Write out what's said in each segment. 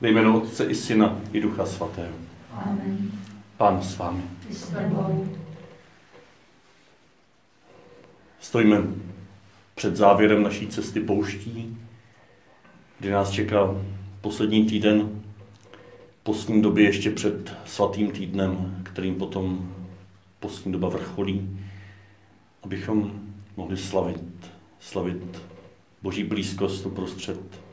Ve jménu Otce i Syna i Ducha Svatého. Amen. Pán s vámi. Stojíme před závěrem naší cesty pouští, kdy nás čeká poslední týden postní doby ještě před svatým týdnem, kterým potom postní doba vrcholí, abychom mohli slavit, slavit Boží blízkost uprostřed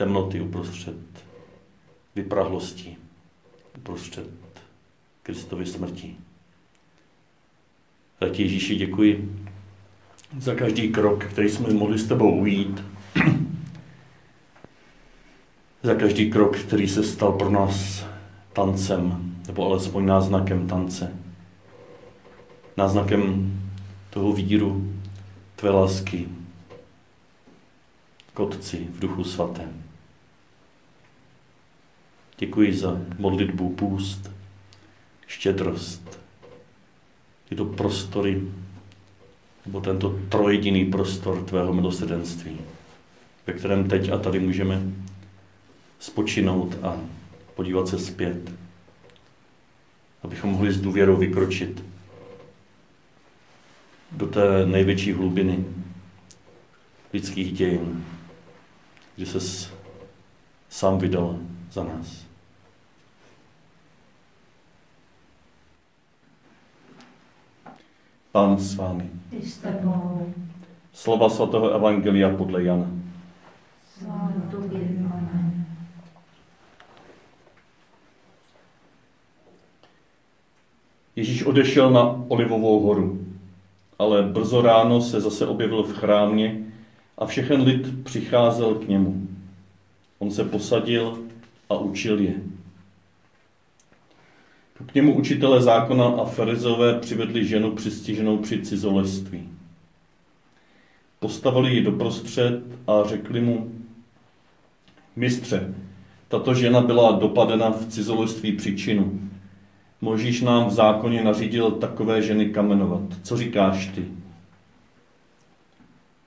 temnoty, uprostřed vyprahlosti, uprostřed Kristovy smrti. Tak Ježíši děkuji za každý krok, který jsme mohli s tebou ujít, za každý krok, který se stal pro nás tancem, nebo alespoň náznakem tance, náznakem toho víru, tvé lásky k Otci v Duchu Svatém. Děkuji za modlitbu, půst, štědrost, tyto prostory, nebo tento trojediný prostor tvého milosrdenství, ve kterém teď a tady můžeme spočinout a podívat se zpět, abychom mohli s důvěrou vykročit do té největší hlubiny lidských dějin, kdy se sám vydal za nás. Pán s vámi. Slova svatého Evangelia podle Jana. Ježíš odešel na Olivovou horu, ale brzo ráno se zase objevil v chrámě a všechen lid přicházel k němu. On se posadil a učil je. K němu učitele zákona a farizové přivedli ženu přistiženou při cizoleství. Postavili ji doprostřed a řekli mu, mistře, tato žena byla dopadena v cizoleství příčinu. Možíš nám v zákoně nařídil takové ženy kamenovat. Co říkáš ty?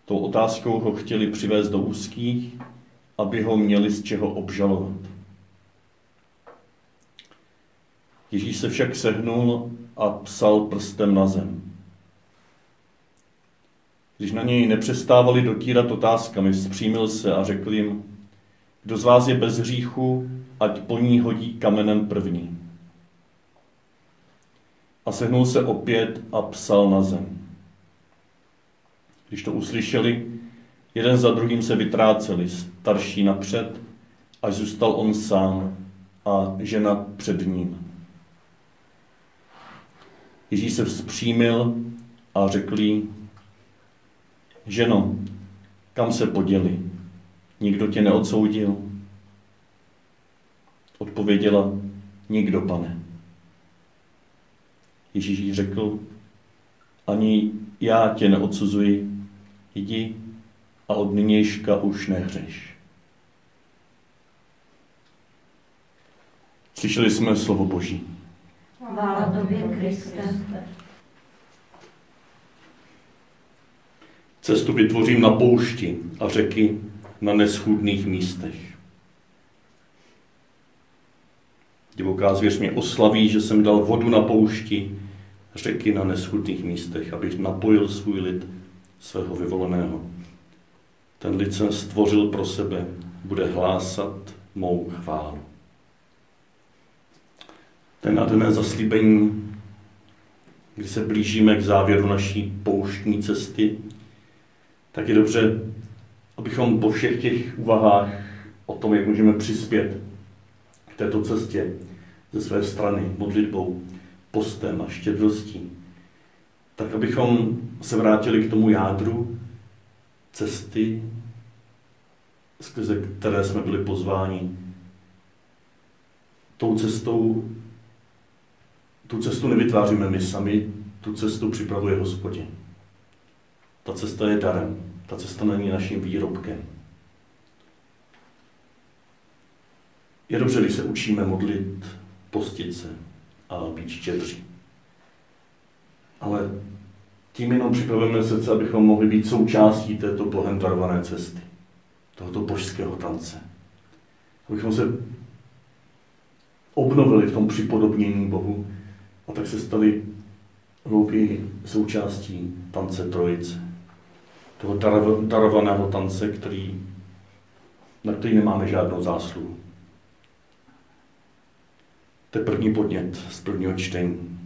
Tou otázkou ho chtěli přivést do úzkých, aby ho měli z čeho obžalovat. Ježíš se však sehnul a psal prstem na zem. Když na něj nepřestávali dotírat otázkami, vzpřímil se a řekl jim, kdo z vás je bez hříchu, ať po ní hodí kamenem první. A sehnul se opět a psal na zem. Když to uslyšeli, jeden za druhým se vytráceli, starší napřed, až zůstal on sám a žena před ním. Ježíš se vzpřímil a řekl jí, ženo, kam se poděli? Nikdo tě neodsoudil? Odpověděla, nikdo, pane. Ježíš jí řekl, ani já tě neodsuzuji, jdi a od nynějška už nehřeš. Slyšeli jsme slovo Boží. Chvála tobě, Kriste. Cestu vytvořím na poušti a řeky na neschudných místech. Divoká zvěř mě oslaví, že jsem dal vodu na poušti, řeky na neschudných místech, abych napojil svůj lid svého vyvoleného. Ten lid jsem stvořil pro sebe, bude hlásat mou chválu. Ten nádherné zaslíbení, kdy se blížíme k závěru naší pouštní cesty, tak je dobře, abychom po všech těch úvahách o tom, jak můžeme přispět k této cestě ze své strany modlitbou, postem a štědrostí, tak abychom se vrátili k tomu jádru cesty, skrze které jsme byli pozváni. Tou cestou, tu cestu nevytváříme my sami, tu cestu připravuje Hospodin. Ta cesta je darem, ta cesta není naším výrobkem. Je dobře, když se učíme modlit, postit se a být štědří. Ale tím jenom připravujeme srdce, abychom mohli být součástí této Bohem darované cesty, tohoto božského tance. Abychom se obnovili v tom připodobnění Bohu a tak se stali hlouběji součástí tance Trojice. Toho darovaného tance, který, na který nemáme žádnou zásluhu. To je první podnět z prvního čtení.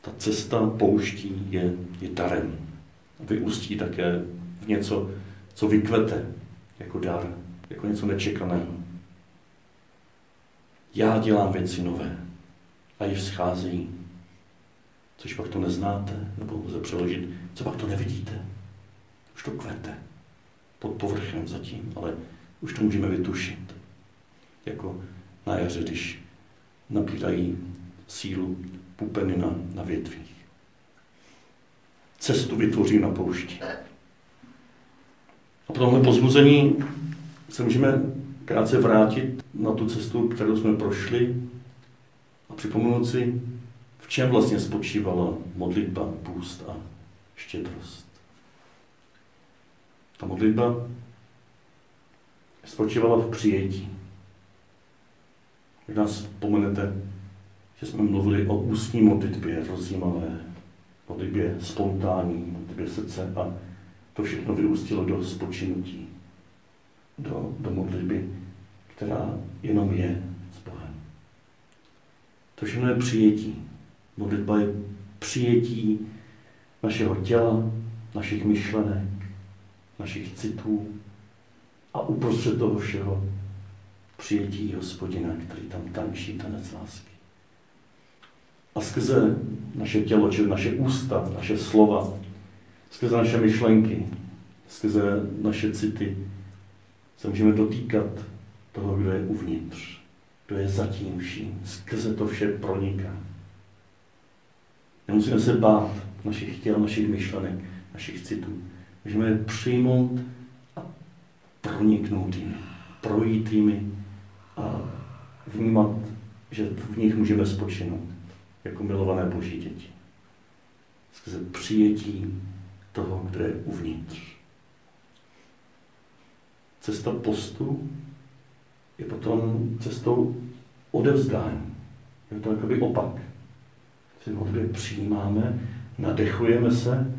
Ta cesta pouští je, je darem. Vyústí také v něco, co vykvete jako dar, jako něco nečekaného. Já dělám věci nové a již scházejí. Což pak to neznáte, nebo lze přeložit, co pak to nevidíte. Už to kvete. Pod povrchem zatím, ale už to můžeme vytušit. Jako na jaře, když nabírají sílu pupeny na, na větvích. Cestu vytvoří na poušti. A po tomhle pozbuzení se můžeme krátce vrátit na tu cestu, kterou jsme prošli a připomenout si, v čem vlastně spočívala modlitba, půst a štědrost. Ta modlitba spočívala v přijetí. Jak nás vzpomenete, že jsme mluvili o ústní modlitbě, rozjímavé, modlitbě spontánní, modlitbě srdce a to všechno vyústilo do spočinutí, do, do modlitby, která jenom je. To všechno je přijetí. Modlitba je přijetí našeho těla, našich myšlenek, našich citů a uprostřed toho všeho přijetí hospodina, který tam tančí tanec lásky. A skrze naše tělo, čili naše ústa, naše slova, skrze naše myšlenky, skrze naše city se můžeme dotýkat toho, kdo je uvnitř, kdo je zatím vším. Skrze to vše proniká. Nemusíme se bát našich těl, našich myšlenek, našich citů. Můžeme je přijmout a proniknout jimi, projít jimi a vnímat, že v nich můžeme spočinout jako milované boží děti. Skrze přijetí toho, kdo je uvnitř. Cesta postu je potom cestou odevzdání. Je to jakoby opak. Si modlitbě přijímáme, nadechujeme se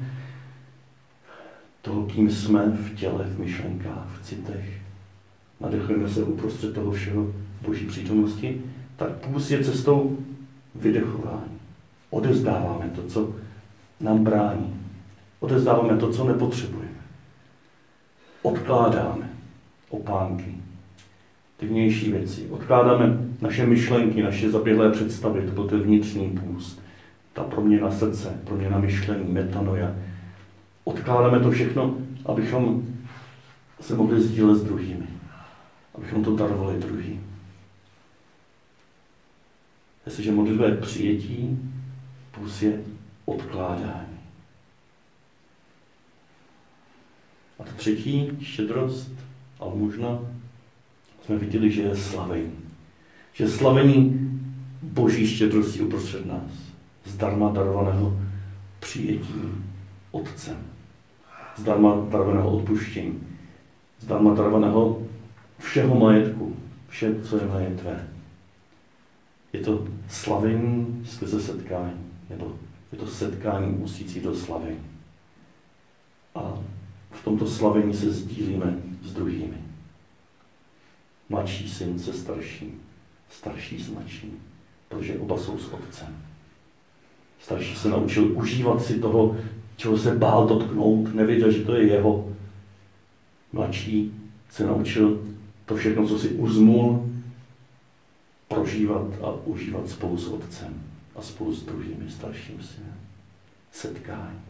toho, kým jsme v těle, v myšlenkách, v citech. Nadechujeme se uprostřed toho všeho boží přítomnosti. Tak půst je cestou vydechování. Odezdáváme to, co nám brání. Odezdáváme to, co nepotřebujeme. Odkládáme opánky, ty vnější věci. Odkládáme naše myšlenky, naše zaběhlé představy, to byl ten vnitřní půst, ta proměna srdce, proměna myšlení, metanoja. Odkládáme to všechno, abychom se mohli sdílet s druhými. Abychom to darovali druhým. Jestliže modlitba je přijetí, půst je odkládání. A to třetí, štědrost, ale možná jsme viděli, že je slavení. Že slavení boží štědrosti uprostřed nás. Zdarma darovaného přijetí Otcem. Zdarma darovaného odpuštění. Zdarma darovaného všeho majetku. Vše, co je majetvé. Je to slavení skrze setkání. Nebo je to setkání ústící do slavení. A v tomto slavení se sdílíme s druhými. Mladší syn se starším, starší s mladším, protože oba jsou s otcem. Starší se naučil užívat si toho, čeho se bál dotknout, nevěděl, že to je jeho. Mladší se naučil to všechno, co si uzmul, prožívat a užívat spolu s otcem a spolu s druhými starším synem. Setkání,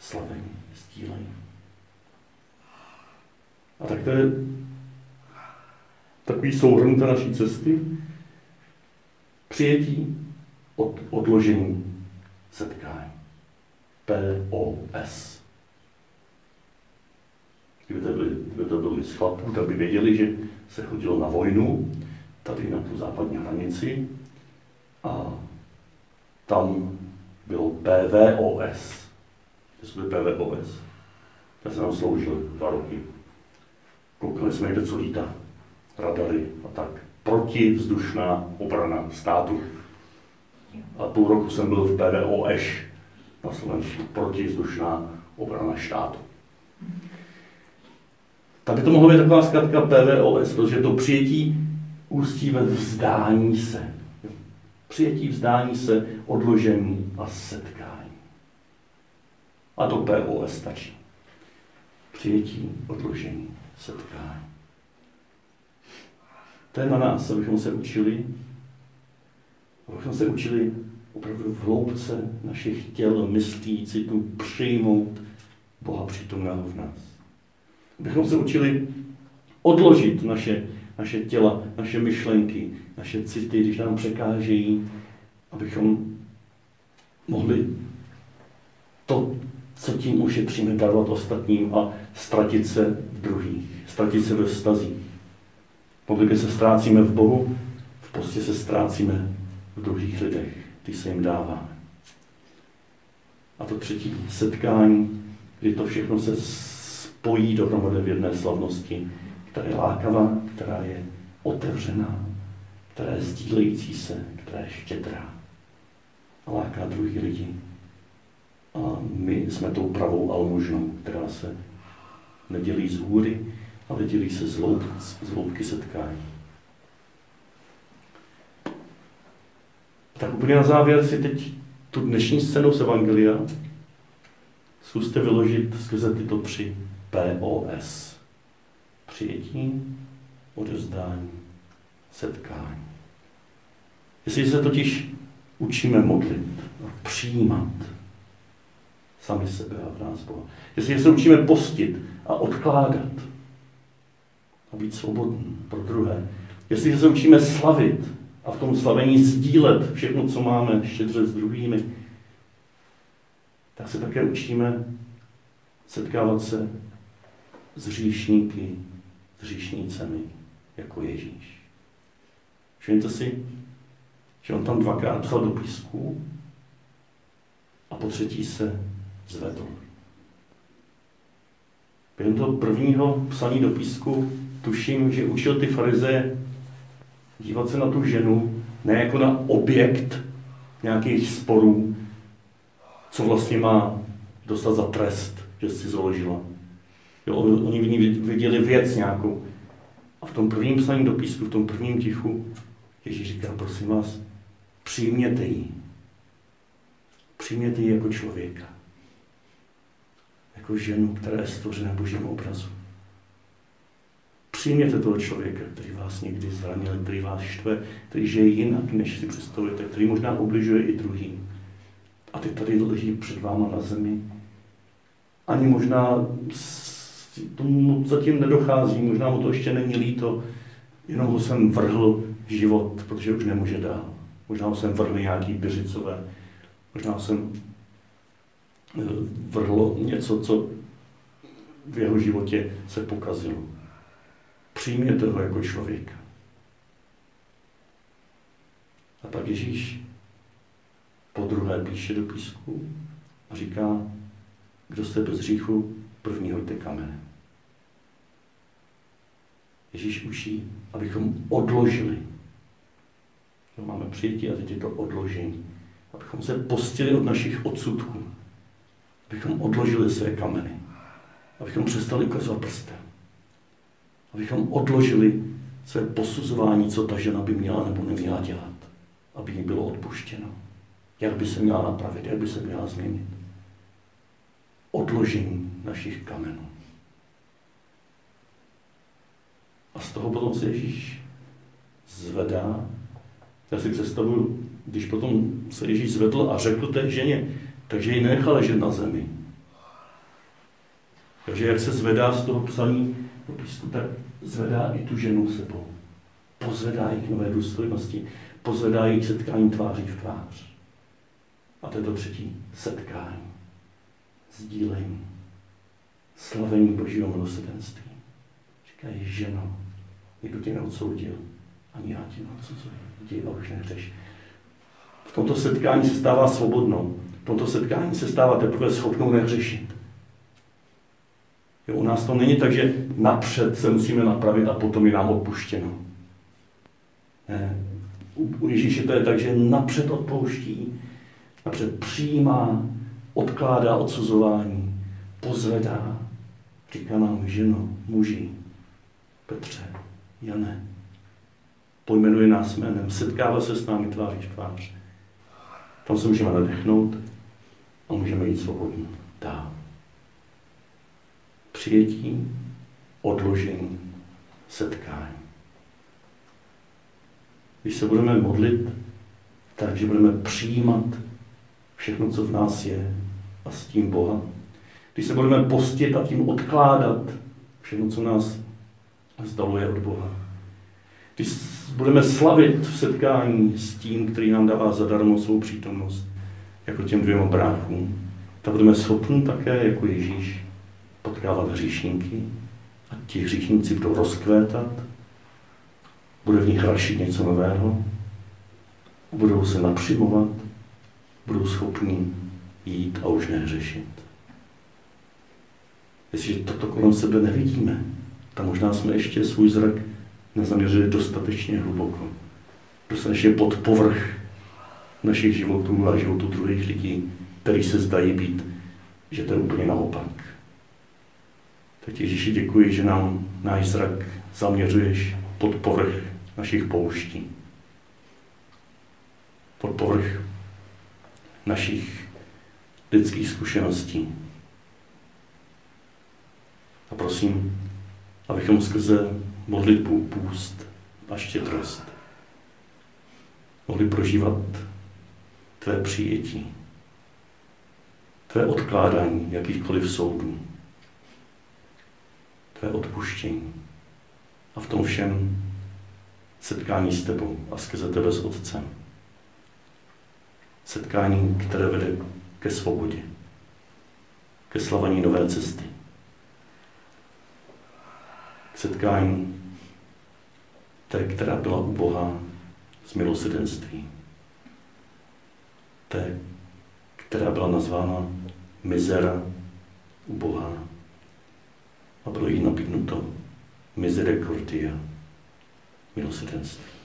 slavení, sdílení. A tak to je takový souhrn té naší cesty. Přijetí od odložení setkání. POS. Kdyby to byli, kdyby to byli z chlapů, tak by věděli, že se chodilo na vojnu, tady na tu západní hranici, a tam bylo PVOS. To jsme PVOS. Já jsem tam sloužil dva roky. Koukali jsme, kde co lítá. Radary a tak. Protivzdušná obrana státu. A půl roku jsem byl v PVOŠ na Slovensku. Protivzdušná obrana štátu. Tak by to mohlo být taková zkratka PVOS, protože to přijetí ústí ve vzdání se. Přijetí, vzdání se, odložení a setkání. A to POS stačí. Přijetí, odložení, setkání. To je na nás, abychom se učili, abychom se učili opravdu v hloubce našich těl, myslí, citů přijmout Boha přítomného v nás. Abychom se učili odložit naše, naše těla, naše myšlenky, naše city, když nám překážejí, abychom mohli to, co tím ušetříme, darovat ostatním a ztratit se v druhých, ztratit se ve vztazích. Pokud se ztrácíme v Bohu, v postě se ztrácíme v druhých lidech, ty se jim dává. A to třetí setkání, kdy to všechno se spojí dohromady v jedné slavnosti, která je lákavá, která je otevřená, která je sdílející se, která je štědrá a láká druhý lidi. A my jsme tou pravou almužnou, která se nedělí z hůry, ale dělí se z, loub, z loubky setkání. Tak úplně na závěr si teď tu dnešní scénu z Evangelia zkuste vyložit skrze tyto tři POS. Přijetí, odevzdání, setkání. Jestli se totiž učíme modlit a přijímat sami sebe a v nás Boha. Jestli se učíme postit a odkládat a být svobodný pro druhé. Jestli se učíme slavit a v tom slavení sdílet všechno, co máme, štědře s druhými, tak se také učíme setkávat se s hříšníky, s hříšnícemi, jako Ježíš. Všimněte si, že on tam dvakrát psal do písku a po třetí se zvedl. Během toho prvního psaní do písku tuším, že učil ty farizeje dívat se na tu ženu ne jako na objekt nějakých sporů, co vlastně má dostat za trest, že si založila. Jo, oni v ní viděli věc nějakou. A v tom prvním psaní do písku, v tom prvním tichu, Ježíš říká, prosím vás, přijměte ji. Přijměte ji jako člověka. Jako ženu, která je stvořena božím obrazu. Přijměte toho člověka, který vás někdy zranil, který vás štve, který žije jinak, než si představujete, který možná obližuje i druhým. A ty tady leží před váma na zemi. Ani možná tomu zatím nedochází, možná mu to ještě není líto, jenom ho jsem vrhl život, protože už nemůže dál. Možná jsem vrhl nějaký byřicové, možná jsem eh, vrhlo něco, co v jeho životě se pokazilo. Přijměte ho jako člověka. A pak Ježíš po druhé píše do písku a říká, kdo jste bez hříchu, první hoďte kamene. Ježíš učí, abychom odložili. No, máme přijetí a teď je to odložení. Abychom se postili od našich odsudků. Abychom odložili své kameny. Abychom přestali ukazovat prstem. Abychom odložili své posuzování, co ta žena by měla nebo neměla dělat. Aby jí bylo odpuštěno. Jak by se měla napravit, jak by se měla změnit. Odložení našich kamenů. A z toho potom se Ježíš zvedá. Já si představuju, když potom se Ježíš zvedl a řekl té ženě, takže ji nenechal ležet na zemi. Takže jak se zvedá z toho psaní tak zvedá i tu ženu sebou. Pozvedá ji k nové důstojnosti, pozvedá ji k setkání tváří v tvář. A to je to třetí setkání, sdílení, slavení Božího milosrdenství. Říká, ženo, nikdo tě neodsoudil, ani já tě neodsuzuji. Jdi a už nehřeš. V tomto setkání se stává svobodnou. V tomto setkání se stává teprve schopnou nehřešit. Jo, u nás to není tak, že napřed se musíme napravit a potom je nám odpuštěno. Ne. U Ježíše to je tak, že napřed odpouští, napřed přijímá, odkládá odsuzování, pozvedá, říká nám ženo, muži, Petře, Jane, pojmenuje nás jménem, setkává se s námi tváří tvář. Tam se můžeme nadechnout a můžeme jít svobodně dál. Přijetí, odložení, setkání. Když se budeme modlit, takže budeme přijímat všechno, co v nás je a s tím Boha. Když se budeme postit a tím odkládat všechno, co nás vzdaluje od Boha. Když budeme slavit v setkání s tím, který nám dává zadarmo svou přítomnost, jako těm dvěma bráchům, tak budeme schopni také, jako Ježíš, potkávat hříšníky a ti hříšníci budou rozkvétat, bude v nich rašit něco nového, budou se napřimovat, budou schopni jít a už nehřešit. Jestliže toto kolem sebe nevidíme, tak možná jsme ještě svůj zrak nezaměřili dostatečně hluboko. Dostatečně pod povrch našich životů a životů druhých lidí, který se zdají být, že to je úplně naopak. Tak Ježíši děkuji, že nám náš zrak zaměřuješ pod povrch našich pouští. Pod povrch našich lidských zkušeností. A prosím, abychom skrze modlitbu, půst a štědrost mohli prožívat tvé přijetí, tvé odkládání jakýchkoliv soudů, tvé odpuštění a v tom všem setkání s tebou a skrze tebe s Otcem. Setkání, které vede ke svobodě, ke slavení nové cesty setkání té, která byla u Boha z milosedenství. Té, která byla nazvána mizera u Boha a bylo jí nabídnuto misericordia, milosedenství.